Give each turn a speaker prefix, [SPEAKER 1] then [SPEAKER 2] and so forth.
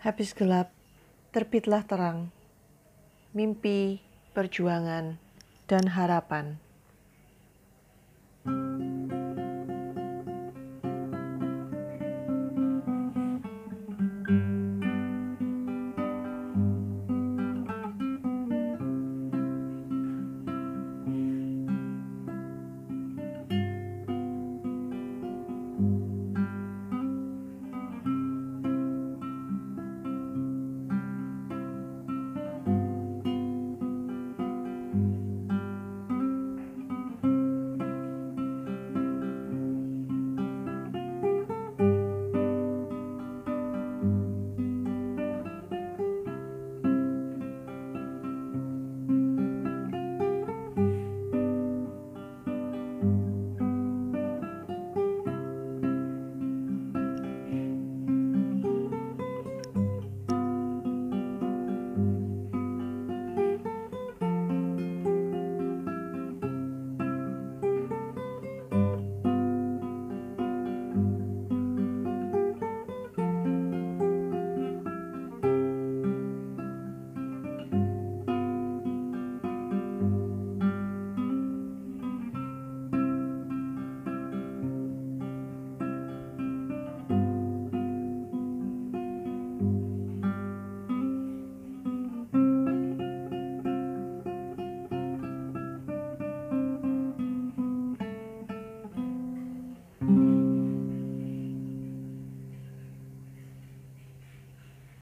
[SPEAKER 1] Habis gelap, terbitlah terang. Mimpi, perjuangan, dan harapan.